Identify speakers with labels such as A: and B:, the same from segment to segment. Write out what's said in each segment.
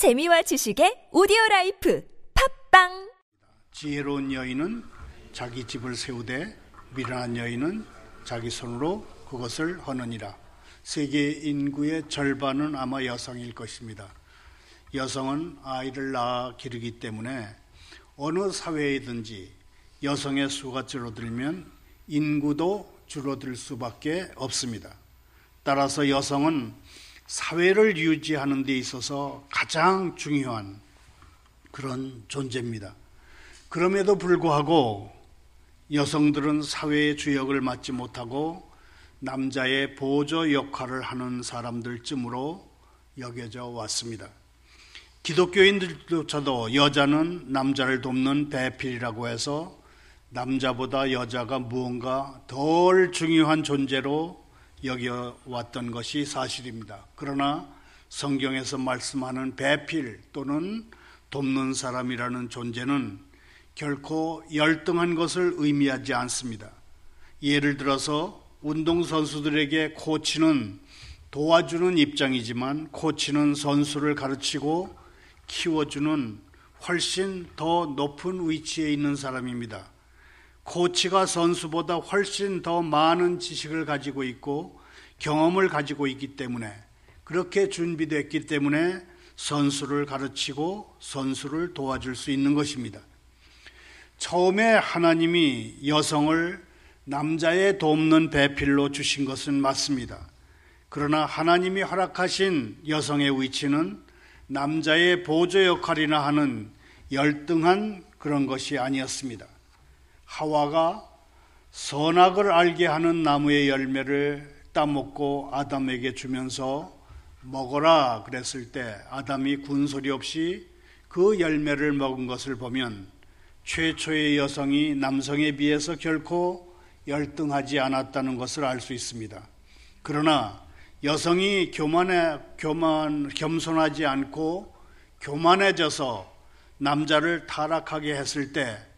A: 재미와 지식의 오디오 라이프 팝빵
B: 지혜로운 여인은 자기 집을 세우되 미련한 여인은 자기 손으로 그것을 허느니라. 세계 인구의 절반은 아마 여성일 것입니다. 여성은 아이를 낳아 기르기 때문에 어느 사회이든지 여성의 수가 줄어들면 인구도 줄어들 수밖에 없습니다. 따라서 여성은 사회를 유지하는 데 있어서 가장 중요한 그런 존재입니다. 그럼에도 불구하고 여성들은 사회의 주역을 맡지 못하고 남자의 보조 역할을 하는 사람들쯤으로 여겨져 왔습니다. 기독교인들조차도 여자는 남자를 돕는 배필이라고 해서 남자보다 여자가 무언가 덜 중요한 존재로 여겨왔던 것이 사실입니다. 그러나 성경에서 말씀하는 배필 또는 돕는 사람이라는 존재는 결코 열등한 것을 의미하지 않습니다. 예를 들어서 운동선수들에게 코치는 도와주는 입장이지만 코치는 선수를 가르치고 키워주는 훨씬 더 높은 위치에 있는 사람입니다. 코치가 선수보다 훨씬 더 많은 지식을 가지고 있고 경험을 가지고 있기 때문에 그렇게 준비됐기 때문에 선수를 가르치고 선수를 도와줄 수 있는 것입니다. 처음에 하나님이 여성을 남자의 돕는 배필로 주신 것은 맞습니다. 그러나 하나님이 허락하신 여성의 위치는 남자의 보조 역할이나 하는 열등한 그런 것이 아니었습니다. 하와가 선악을 알게 하는 나무의 열매를 따먹고 아담에게 주면서 먹어라 그랬을 때 아담이 군소리 없이 그 열매를 먹은 것을 보면 최초의 여성이 남성에 비해서 결코 열등하지 않았다는 것을 알 수 있습니다. 그러나 여성이 교만해, 교만, 겸손하지 않고 교만해져서 남자를 타락하게 했을 때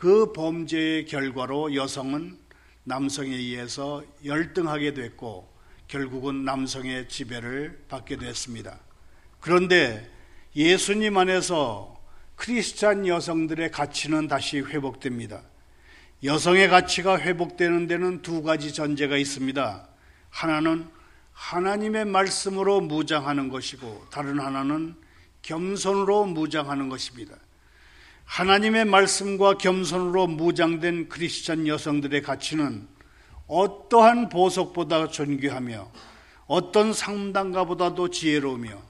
B: 그 범죄의 결과로 여성은 남성에 의해서 열등하게 됐고 결국은 남성의 지배를 받게 됐습니다. 그런데 예수님 안에서 크리스찬 여성들의 가치는 다시 회복됩니다. 여성의 가치가 회복되는 데는 두 가지 전제가 있습니다. 하나는 하나님의 말씀으로 무장하는 것이고 다른 하나는 겸손으로 무장하는 것입니다. 하나님의 말씀과 겸손으로 무장된 크리스천 여성들의 가치는 어떠한 보석보다 존귀하며 어떤 상담가보다도 지혜로우며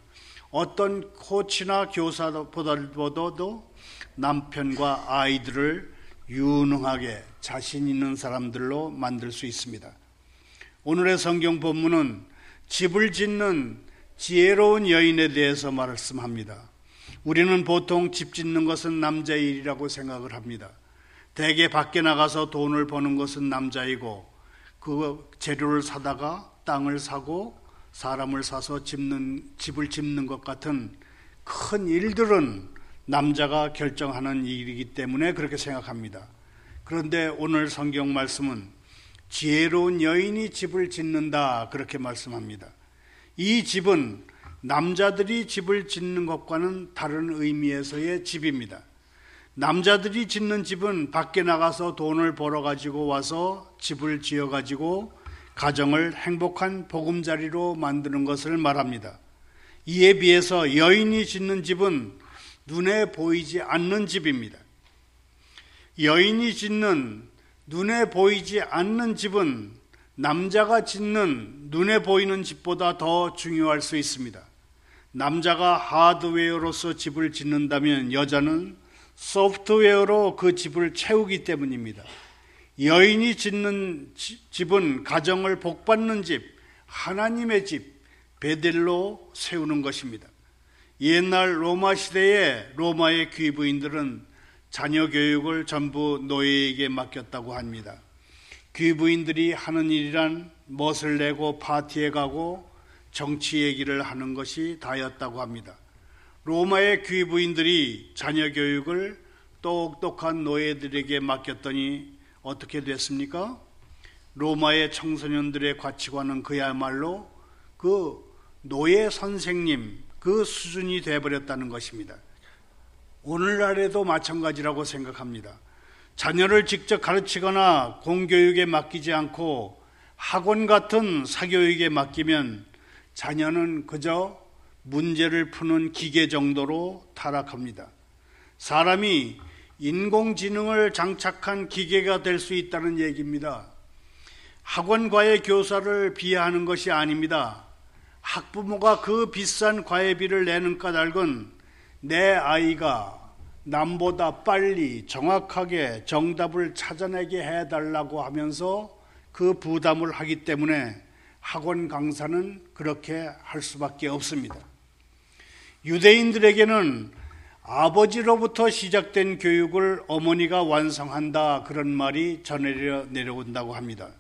B: 어떤 코치나 교사보다도 남편과 아이들을 유능하게 자신 있는 사람들로 만들 수 있습니다. 오늘의 성경 본문은 집을 짓는 지혜로운 여인에 대해서 말씀합니다. 우리는 보통 집 짓는 것은 남자의 일이라고 생각을 합니다. 대개 밖에 나가서 돈을 버는 것은 남자이고 그 재료를 사다가 땅을 사고 사람을 사서 집는 집을 짓는 것 같은 큰 일들은 남자가 결정하는 일이기 때문에 그렇게 생각합니다. 그런데 오늘 성경 말씀은 지혜로운 여인이 집을 짓는다 그렇게 말씀합니다. 이 집은 남자들이 집을 짓는 것과는 다른 의미에서의 집입니다. 남자들이 짓는 집은 밖에 나가서 돈을 벌어 가지고 와서 집을 지어 가지고 가정을 행복한 보금자리로 만드는 것을 말합니다. 이에 비해서 여인이 짓는 집은 눈에 보이지 않는 집입니다. 여인이 짓는 눈에 보이지 않는 집은 남자가 짓는 눈에 보이는 집보다 더 중요할 수 있습니다. 남자가 하드웨어로서 집을 짓는다면 여자는 소프트웨어로 그 집을 채우기 때문입니다. 여인이 짓는 집은 가정을 복받는 집, 하나님의 집, 베델로 세우는 것입니다. 옛날 로마 시대에 로마의 귀부인들은 자녀 교육을 전부 노예에게 맡겼다고 합니다. 귀부인들이 하는 일이란 멋을 내고 파티에 가고 정치 얘기를 하는 것이 다였다고 합니다. 로마의 귀부인들이 자녀 교육을 똑똑한 노예들에게 맡겼더니 어떻게 됐습니까? 로마의 청소년들의 가치관은 그야말로 그 노예 선생님, 그 수준이 되어버렸다는 것입니다. 오늘날에도 마찬가지라고 생각합니다. 자녀를 직접 가르치거나 공교육에 맡기지 않고 학원 같은 사교육에 맡기면 자녀는 그저 문제를 푸는 기계 정도로 타락합니다. 사람이 인공지능을 장착한 기계가 될 수 있다는 얘기입니다. 학원과의 교사를 비하하는 것이 아닙니다. 학부모가 그 비싼 과외비를 내는 까닭은 내 아이가 남보다 빨리 정확하게 정답을 찾아내게 해달라고 하면서 그 부담을 하기 때문에 학원 강사는 그렇게 할 수밖에 없습니다. 유대인들에게는 아버지로부터 시작된 교육을 어머니가 완성한다 그런 말이 전해 내려온다고 합니다.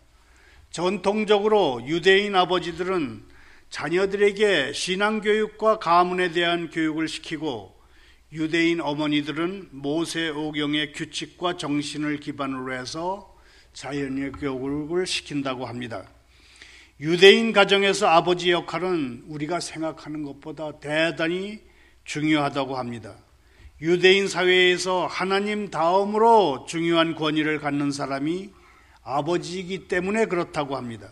B: 전통적으로 유대인 아버지들은 자녀들에게 신앙교육과 가문에 대한 교육을 시키고 유대인 어머니들은 모세 오경의 규칙과 정신을 기반으로 해서 자연의 교육을 시킨다고 합니다. 유대인 가정에서 아버지 역할은 우리가 생각하는 것보다 대단히 중요하다고 합니다. 유대인 사회에서 하나님 다음으로 중요한 권위를 갖는 사람이 아버지이기 때문에 그렇다고 합니다.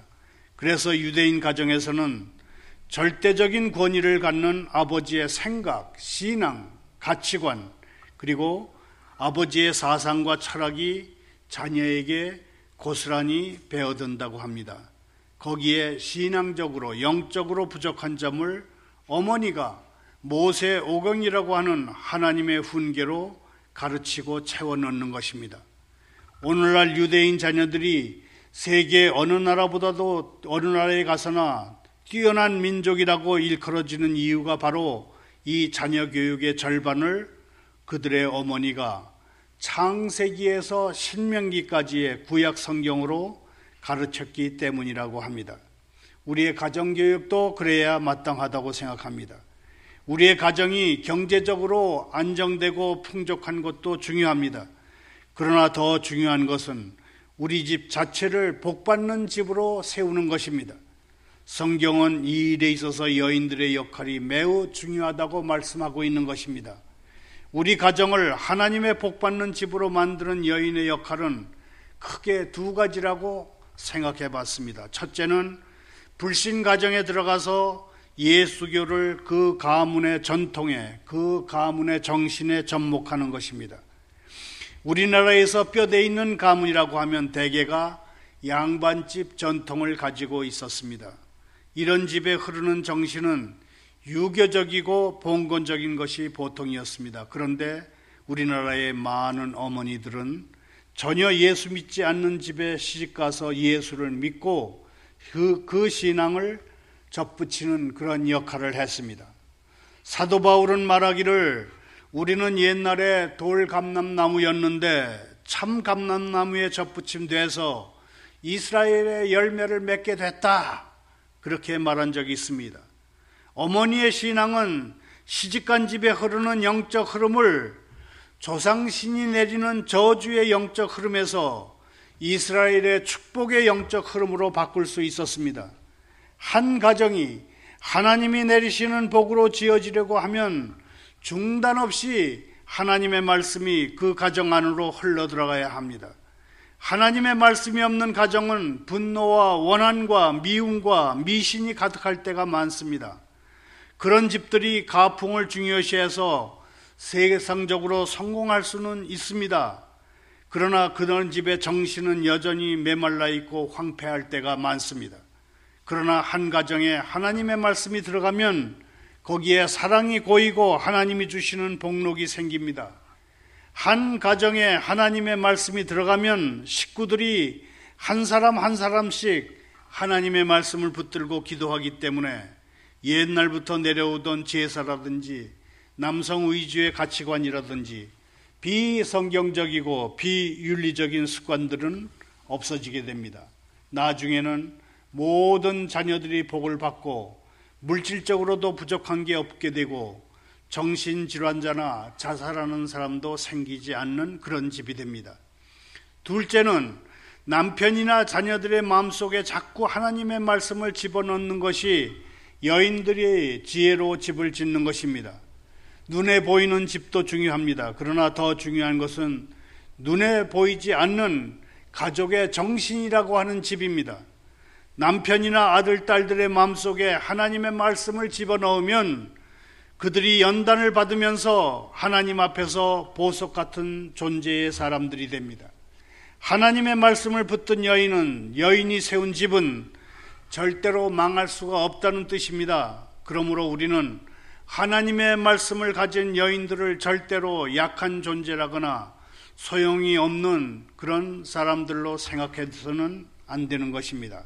B: 그래서 유대인 가정에서는 절대적인 권위를 갖는 아버지의 생각, 신앙, 가치관, 그리고 아버지의 사상과 철학이 자녀에게 고스란히 배어든다고 합니다. 거기에 신앙적으로, 영적으로 부족한 점을 어머니가 모세 오경이라고 하는 하나님의 훈계로 가르치고 채워 넣는 것입니다. 오늘날 유대인 자녀들이 세계 어느 나라보다도 어느 나라에 가서나 뛰어난 민족이라고 일컬어지는 이유가 바로 이 자녀 교육의 절반을 그들의 어머니가 창세기에서 신명기까지의 구약 성경으로 가르쳤기 때문이라고 합니다. 우리의 가정교육도 그래야 마땅하다고 생각합니다. 우리의 가정이 경제적으로 안정되고 풍족한 것도 중요합니다. 그러나 더 중요한 것은 우리 집 자체를 복받는 집으로 세우는 것입니다. 성경은 이 일에 있어서 여인들의 역할이 매우 중요하다고 말씀하고 있는 것입니다. 우리 가정을 하나님의 복받는 집으로 만드는 여인의 역할은 크게 두 가지라고 생각해 봤습니다. 첫째는 불신 가정에 들어가서 예수교를 그 가문의 전통에, 그 가문의 정신에 접목하는 것입니다. 우리나라에서 뼈대 있는 가문이라고 하면 대개가 양반집 전통을 가지고 있었습니다. 이런 집에 흐르는 정신은 유교적이고 봉건적인 것이 보통이었습니다. 그런데 우리나라의 많은 어머니들은 전혀 예수 믿지 않는 집에 시집가서 예수를 믿고 그, 그 신앙을 접붙이는 그런 역할을 했습니다. 사도 바울은 말하기를 우리는 옛날에 돌 감람나무였는데 참 감람나무에 접붙임 돼서 이스라엘의 열매를 맺게 됐다. 그렇게 말한 적이 있습니다. 어머니의 신앙은 시집간 집에 흐르는 영적 흐름을 조상신이 내리는 저주의 영적 흐름에서 이스라엘의 축복의 영적 흐름으로 바꿀 수 있었습니다. 한 가정이 하나님이 내리시는 복으로 지어지려고 하면 중단 없이 하나님의 말씀이 그 가정 안으로 흘러 들어가야 합니다. 하나님의 말씀이 없는 가정은 분노와 원한과 미움과 미신이 가득할 때가 많습니다. 그런 집들이 가풍을 중요시해서 세계상적으로 성공할 수는 있습니다. 그러나 그런 집의 정신은 여전히 메말라 있고 황폐할 때가 많습니다. 그러나 한 가정에 하나님의 말씀이 들어가면 거기에 사랑이 고이고 하나님이 주시는 복록이 생깁니다. 한 가정에 하나님의 말씀이 들어가면 식구들이 한 사람 한 사람씩 하나님의 말씀을 붙들고 기도하기 때문에 옛날부터 내려오던 제사라든지 남성 위주의 가치관이라든지 비성경적이고 비윤리적인 습관들은 없어지게 됩니다. 나중에는 모든 자녀들이 복을 받고 물질적으로도 부족한 게 없게 되고 정신질환자나 자살하는 사람도 생기지 않는 그런 집이 됩니다. 둘째는 남편이나 자녀들의 마음속에 자꾸 하나님의 말씀을 집어넣는 것이 여인들이 지혜로 집을 짓는 것입니다. 눈에 보이는 집도 중요합니다. 그러나 더 중요한 것은 눈에 보이지 않는 가족의 정신이라고 하는 집입니다. 남편이나 아들, 딸들의 마음속에 하나님의 말씀을 집어넣으면 그들이 연단을 받으면서 하나님 앞에서 보석 같은 존재의 사람들이 됩니다. 하나님의 말씀을 붙든 여인은 여인이 세운 집은 절대로 망할 수가 없다는 뜻입니다. 그러므로 우리는 하나님의 말씀을 가진 여인들을 절대로 약한 존재라거나 소용이 없는 그런 사람들로 생각해서는 안 되는 것입니다.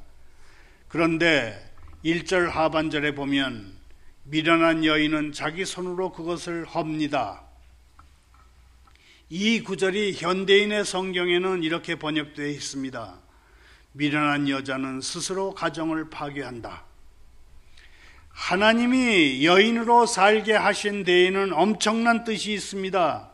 B: 그런데 1절 하반절에 보면 미련한 여인은 자기 손으로 그것을 헙니다. 이 구절이 현대인의 성경에는 이렇게 번역되어 있습니다. 미련한 여자는 스스로 가정을 파괴한다. 하나님이 여인으로 살게 하신 데에는 엄청난 뜻이 있습니다.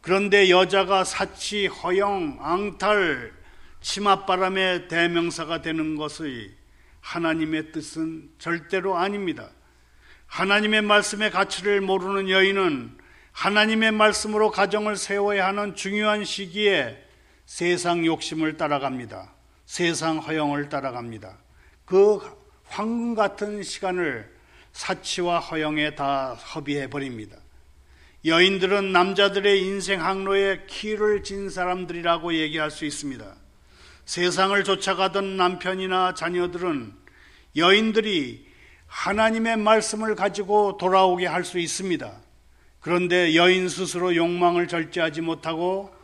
B: 그런데 여자가 사치, 허영, 앙탈, 치맛바람의 대명사가 되는 것의 하나님의 뜻은 절대로 아닙니다. 하나님의 말씀의 가치를 모르는 여인은 하나님의 말씀으로 가정을 세워야 하는 중요한 시기에 세상 욕심을 따라갑니다. 세상 허영을 따라갑니다. 그 황금 같은 시간을 사치와 허영에 다 허비해 버립니다. 여인들은 남자들의 인생 항로에 키를 진 사람들이라고 얘기할 수 있습니다. 세상을 쫓아가던 남편이나 자녀들은 여인들이 하나님의 말씀을 가지고 돌아오게 할 수 있습니다. 그런데 여인 스스로 욕망을 절제하지 못하고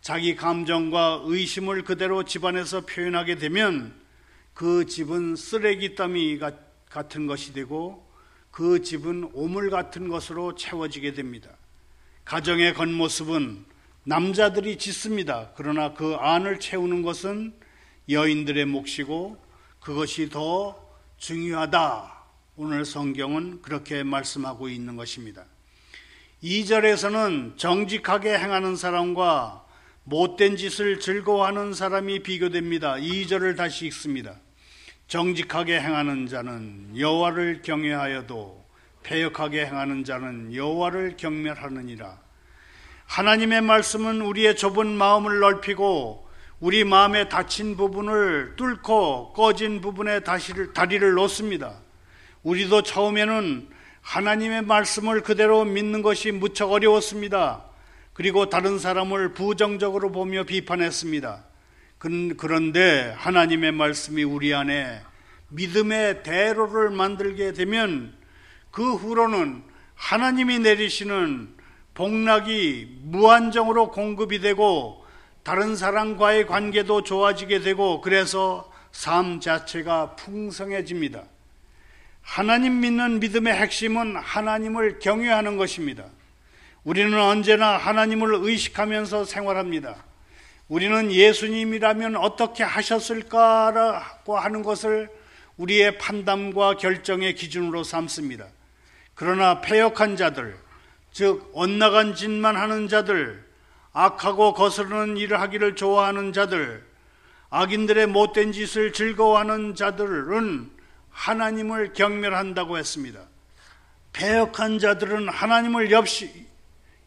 B: 자기 감정과 의심을 그대로 집안에서 표현하게 되면 그 집은 쓰레기 더미 같은 것이 되고 그 집은 오물 같은 것으로 채워지게 됩니다. 가정의 겉모습은 남자들이 짓습니다. 그러나 그 안을 채우는 것은 여인들의 몫이고 그것이 더 중요하다. 오늘 성경은 그렇게 말씀하고 있는 것입니다. 2절에서는 정직하게 행하는 사람과 못된 짓을 즐거워하는 사람이 비교됩니다. 2절을 다시 읽습니다. 정직하게 행하는 자는 여호와를 경외하여도 패역하게 행하는 자는 여호와를 경멸하느니라. 하나님의 말씀은 우리의 좁은 마음을 넓히고 우리 마음에 닫힌 부분을 뚫고 꺼진 부분에 다시를, 다리를 놓습니다. 우리도 처음에는 하나님의 말씀을 그대로 믿는 것이 무척 어려웠습니다. 그리고 다른 사람을 부정적으로 보며 비판했습니다. 그런데 하나님의 말씀이 우리 안에 믿음의 대로를 만들게 되면 그 후로는 하나님이 내리시는 복락이 무한정으로 공급이 되고 다른 사람과의 관계도 좋아지게 되고 그래서 삶 자체가 풍성해집니다. 하나님 믿는 믿음의 핵심은 하나님을 경외하는 것입니다. 우리는 언제나 하나님을 의식하면서 생활합니다. 우리는 예수님이라면 어떻게 하셨을까라고 하는 것을 우리의 판단과 결정의 기준으로 삼습니다. 그러나 폐역한 자들, 즉 엇나간 짓만 하는 자들, 악하고 거스르는 일을 하기를 좋아하는 자들, 악인들의 못된 짓을 즐거워하는 자들은 하나님을 경멸한다고 했습니다. 폐역한 자들은 하나님을 없이,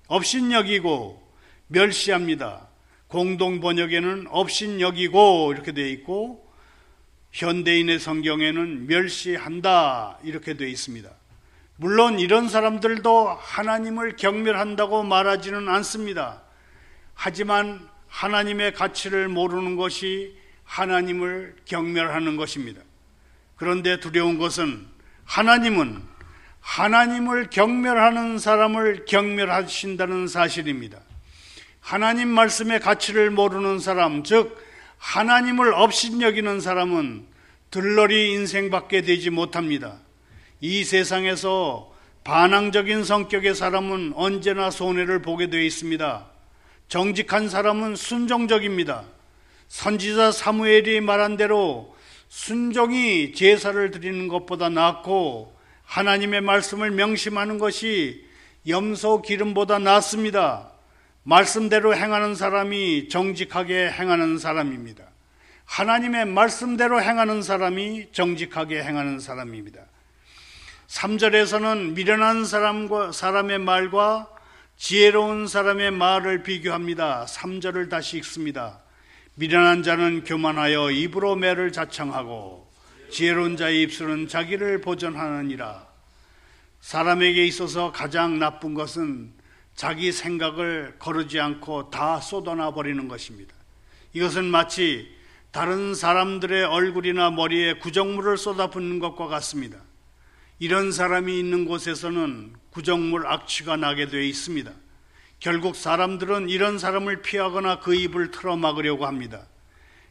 B: 업신여기고 멸시합니다. 공동 번역에는 업신여기고 이렇게 되어 있고 현대인의 성경에는 멸시한다 이렇게 되어 있습니다. 물론 이런 사람들도 하나님을 경멸한다고 말하지는 않습니다. 하지만 하나님의 가치를 모르는 것이 하나님을 경멸하는 것입니다. 그런데 두려운 것은 하나님은 하나님을 경멸하는 사람을 경멸하신다는 사실입니다. 하나님 말씀의 가치를 모르는 사람, 즉 하나님을 업신여기는 사람은 들러리 인생밖에 되지 못합니다. 이 세상에서 반항적인 성격의 사람은 언제나 손해를 보게 되어 있습니다. 정직한 사람은 순종적입니다. 선지자 사무엘이 말한 대로 순종이 제사를 드리는 것보다 낫고 하나님의 말씀을 명심하는 것이 염소 기름보다 낫습니다. 말씀대로 행하는 사람이 정직하게 행하는 사람입니다. 하나님의 말씀대로 행하는 사람이 정직하게 행하는 사람입니다. 3절에서는 미련한 사람과 사람의 말과 지혜로운 사람의 말을 비교합니다. 3절을 다시 읽습니다. 미련한 자는 교만하여 입으로 매를 자청하고 지혜로운 자의 입술은 자기를 보전하느니라. 사람에게 있어서 가장 나쁜 것은 자기 생각을 거르지 않고 다 쏟아놔 버리는 것입니다. 이것은 마치 다른 사람들의 얼굴이나 머리에 구정물을 쏟아붓는 것과 같습니다. 이런 사람이 있는 곳에서는 구정물 악취가 나게 되어 있습니다. 결국 사람들은 이런 사람을 피하거나 그 입을 틀어 막으려고 합니다.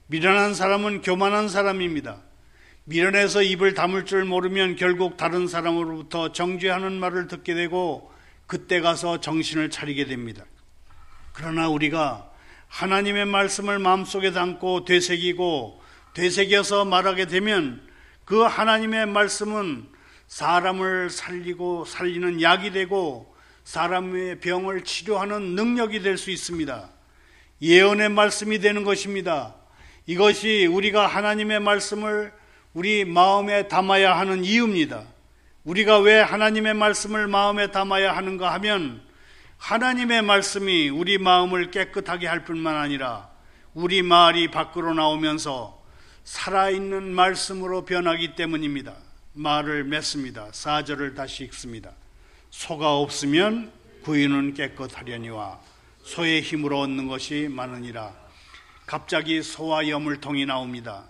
B: 미련한 사람은 교만한 사람입니다. 미련해서 입을 다물 줄 모르면 결국 다른 사람으로부터 정죄하는 말을 듣게 되고 그때 가서 정신을 차리게 됩니다. 그러나 우리가 하나님의 말씀을 마음속에 담고 되새기고 되새겨서 말하게 되면 그 하나님의 말씀은 사람을 살리고 살리는 약이 되고 사람의 병을 치료하는 능력이 될 수 있습니다. 예언의 말씀이 되는 것입니다. 이것이 우리가 하나님의 말씀을 우리 마음에 담아야 하는 이유입니다. 우리가 왜 하나님의 말씀을 마음에 담아야 하는가 하면 하나님의 말씀이 우리 마음을 깨끗하게 할 뿐만 아니라 우리 말이 밖으로 나오면서 살아있는 말씀으로 변하기 때문입니다. 말을 맺습니다. 사절을 다시 읽습니다. 소가 없으면 구유는 깨끗하려니와 소의 힘으로 얻는 것이 많으니라. 갑자기 소와 여물통이 나옵니다.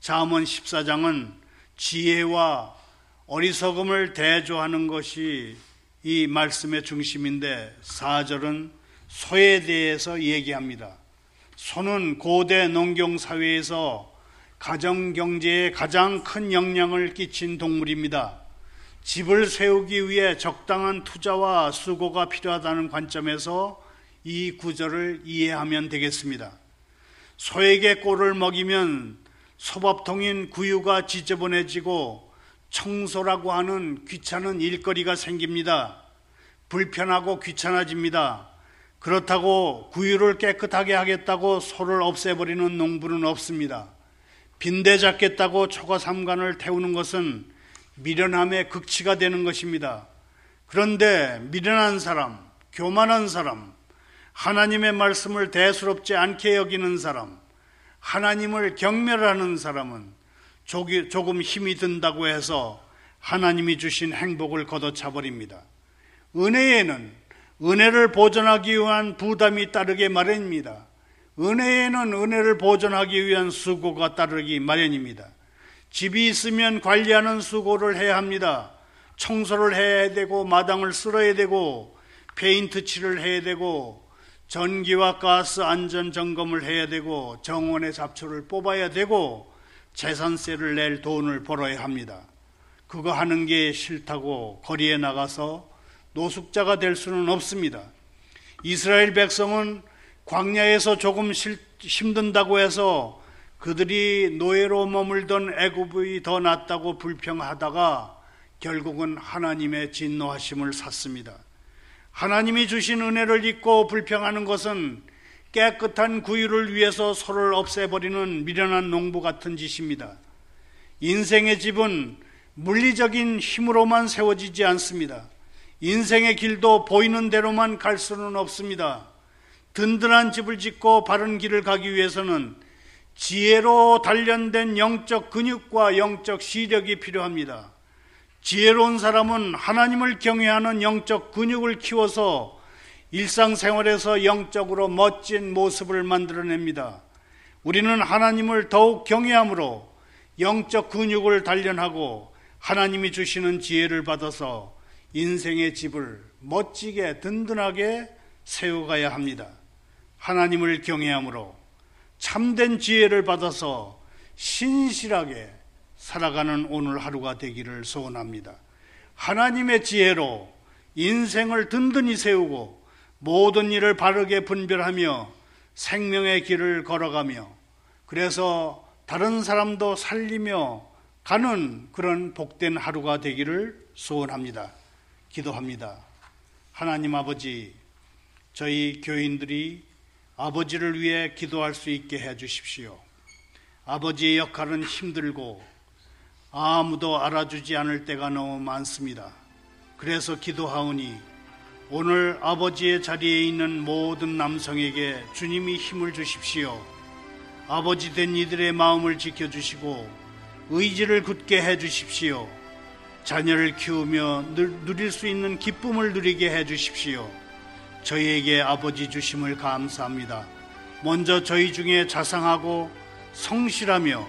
B: 잠언 14장은 지혜와 어리석음을 대조하는 것이 이 말씀의 중심인데 4절은 소에 대해서 얘기합니다. 소는 고대 농경 사회에서 가정 경제에 가장 큰 영향을 끼친 동물입니다. 집을 세우기 위해 적당한 투자와 수고가 필요하다는 관점에서 이 구절을 이해하면 되겠습니다. 소에게 꼴을 먹이면 소밥통인 구유가 지저분해지고 청소라고 하는 귀찮은 일거리가 생깁니다. 불편하고 귀찮아집니다. 그렇다고 구유를 깨끗하게 하겠다고 소를 없애버리는 농부는 없습니다. 빈대 잡겠다고 초가 삼간을 태우는 것은 미련함의 극치가 되는 것입니다. 그런데 미련한 사람, 교만한 사람, 하나님의 말씀을 대수롭지 않게 여기는 사람, 하나님을 경멸하는 사람은 조금 힘이 든다고 해서 하나님이 주신 행복을 걷어차 버립니다. 은혜에는 은혜를 보존하기 위한 부담이 따르게 마련입니다. 은혜에는 은혜를 보존하기 위한 수고가 따르기 마련입니다. 집이 있으면 관리하는 수고를 해야 합니다. 청소를 해야 되고 마당을 쓸어야 되고 페인트 칠을 해야 되고 전기와 가스 안전 점검을 해야 되고 정원의 잡초를 뽑아야 되고 재산세를 낼 돈을 벌어야 합니다. 그거 하는 게 싫다고 거리에 나가서 노숙자가 될 수는 없습니다. 이스라엘 백성은 광야에서 조금 힘든다고 해서 그들이 노예로 머물던 애굽이 더 낫다고 불평하다가 결국은 하나님의 진노하심을 샀습니다. 하나님이 주신 은혜를 잊고 불평하는 것은 깨끗한 구유를 위해서 소를 없애버리는 미련한 농부 같은 짓입니다. 인생의 집은 물리적인 힘으로만 세워지지 않습니다. 인생의 길도 보이는 대로만 갈 수는 없습니다. 든든한 집을 짓고 바른 길을 가기 위해서는 지혜로 단련된 영적 근육과 영적 시력이 필요합니다. 지혜로운 사람은 하나님을 경외하는 영적 근육을 키워서 일상생활에서 영적으로 멋진 모습을 만들어냅니다. 우리는 하나님을 더욱 경외함으로 영적 근육을 단련하고 하나님이 주시는 지혜를 받아서 인생의 집을 멋지게 든든하게 세워가야 합니다. 하나님을 경외함으로 참된 지혜를 받아서 신실하게 살아가는 오늘 하루가 되기를 소원합니다. 하나님의 지혜로 인생을 든든히 세우고 모든 일을 바르게 분별하며 생명의 길을 걸어가며 그래서 다른 사람도 살리며 가는 그런 복된 하루가 되기를 소원합니다. 기도합니다. 하나님 아버지, 저희 교인들이 아버지를 위해 기도할 수 있게 해 주십시오. 아버지의 역할은 힘들고 아무도 알아주지 않을 때가 너무 많습니다. 그래서 기도하오니 오늘 아버지의 자리에 있는 모든 남성에게 주님이 힘을 주십시오. 아버지 된 이들의 마음을 지켜주시고 의지를 굳게 해주십시오. 자녀를 키우며 누릴 수 있는 기쁨을 누리게 해주십시오. 저희에게 아버지 주심을 감사합니다. 먼저 저희 중에 자상하고 성실하며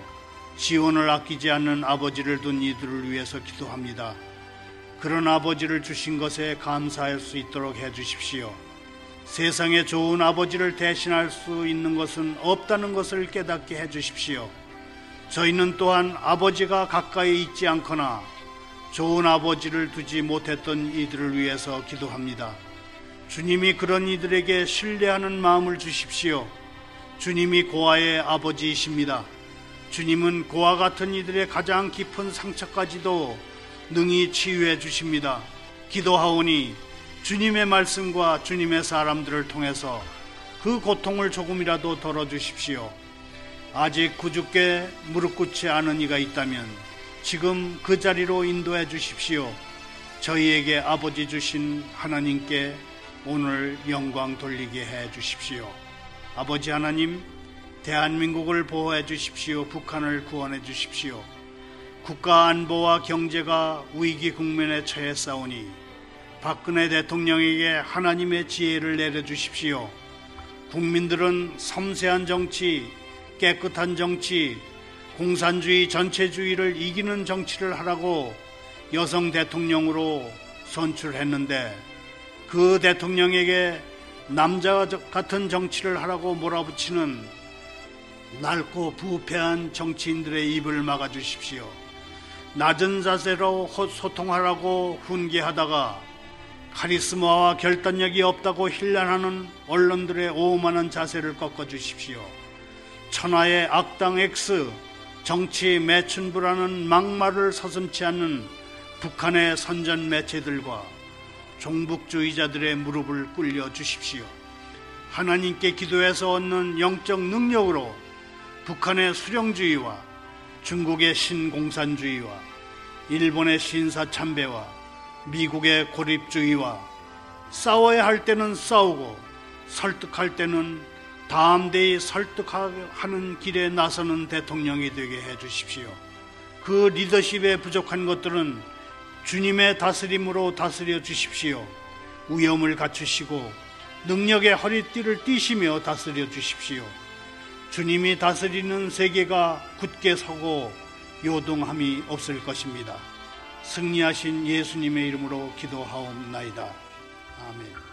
B: 지원을 아끼지 않는 아버지를 둔 이들을 위해서 기도합니다. 그런 아버지를 주신 것에 감사할 수 있도록 해 주십시오. 세상에 좋은 아버지를 대신할 수 있는 것은 없다는 것을 깨닫게 해 주십시오. 저희는 또한 아버지가 가까이 있지 않거나 좋은 아버지를 두지 못했던 이들을 위해서 기도합니다. 주님이 그런 이들에게 신뢰하는 마음을 주십시오. 주님이 고아의 아버지이십니다. 주님은 고아 같은 이들의 가장 깊은 상처까지도 능히 치유해 주십니다. 기도하오니 주님의 말씀과 주님의 사람들을 통해서 그 고통을 조금이라도 덜어 주십시오. 아직 구죽게 무릎 꿇지 않은 이가 있다면 지금 그 자리로 인도해 주십시오. 저희에게 아버지 주신 하나님께 오늘 영광 돌리게 해 주십시오. 아버지 하나님, 대한민국을 보호해 주십시오. 북한을 구원해 주십시오. 국가 안보와 경제가 위기 국면에 처해 싸우니 박근혜 대통령에게 하나님의 지혜를 내려 주십시오. 국민들은 섬세한 정치, 깨끗한 정치, 공산주의 전체주의를 이기는 정치를 하라고 여성 대통령으로 선출했는데 그 대통령에게 남자 같은 정치를 하라고 몰아붙이는 낡고 부패한 정치인들의 입을 막아 주십시오. 낮은 자세로 소통하라고 훈계하다가 카리스마와 결단력이 없다고 힐난하는 언론들의 오만한 자세를 꺾어 주십시오. 천하의 악당 X, 정치 매춘부라는 막말을 서슴치 않는 북한의 선전 매체들과 종북주의자들의 무릎을 꿇려 주십시오. 하나님께 기도해서 얻는 영적 능력으로 북한의 수령주의와 중국의 신공산주의와 일본의 신사참배와 미국의 고립주의와 싸워야 할 때는 싸우고 설득할 때는 다음대히 설득하는 길에 나서는 대통령이 되게 해 주십시오. 그 리더십에 부족한 것들은 주님의 다스림으로 다스려 주십시오. 위엄을 갖추시고 능력의 허리띠를 띠시며 다스려 주십시오. 주님이 다스리는 세계가 굳게 서고 요동함이 없을 것입니다. 승리하신 예수님의 이름으로 기도하옵나이다. 아멘.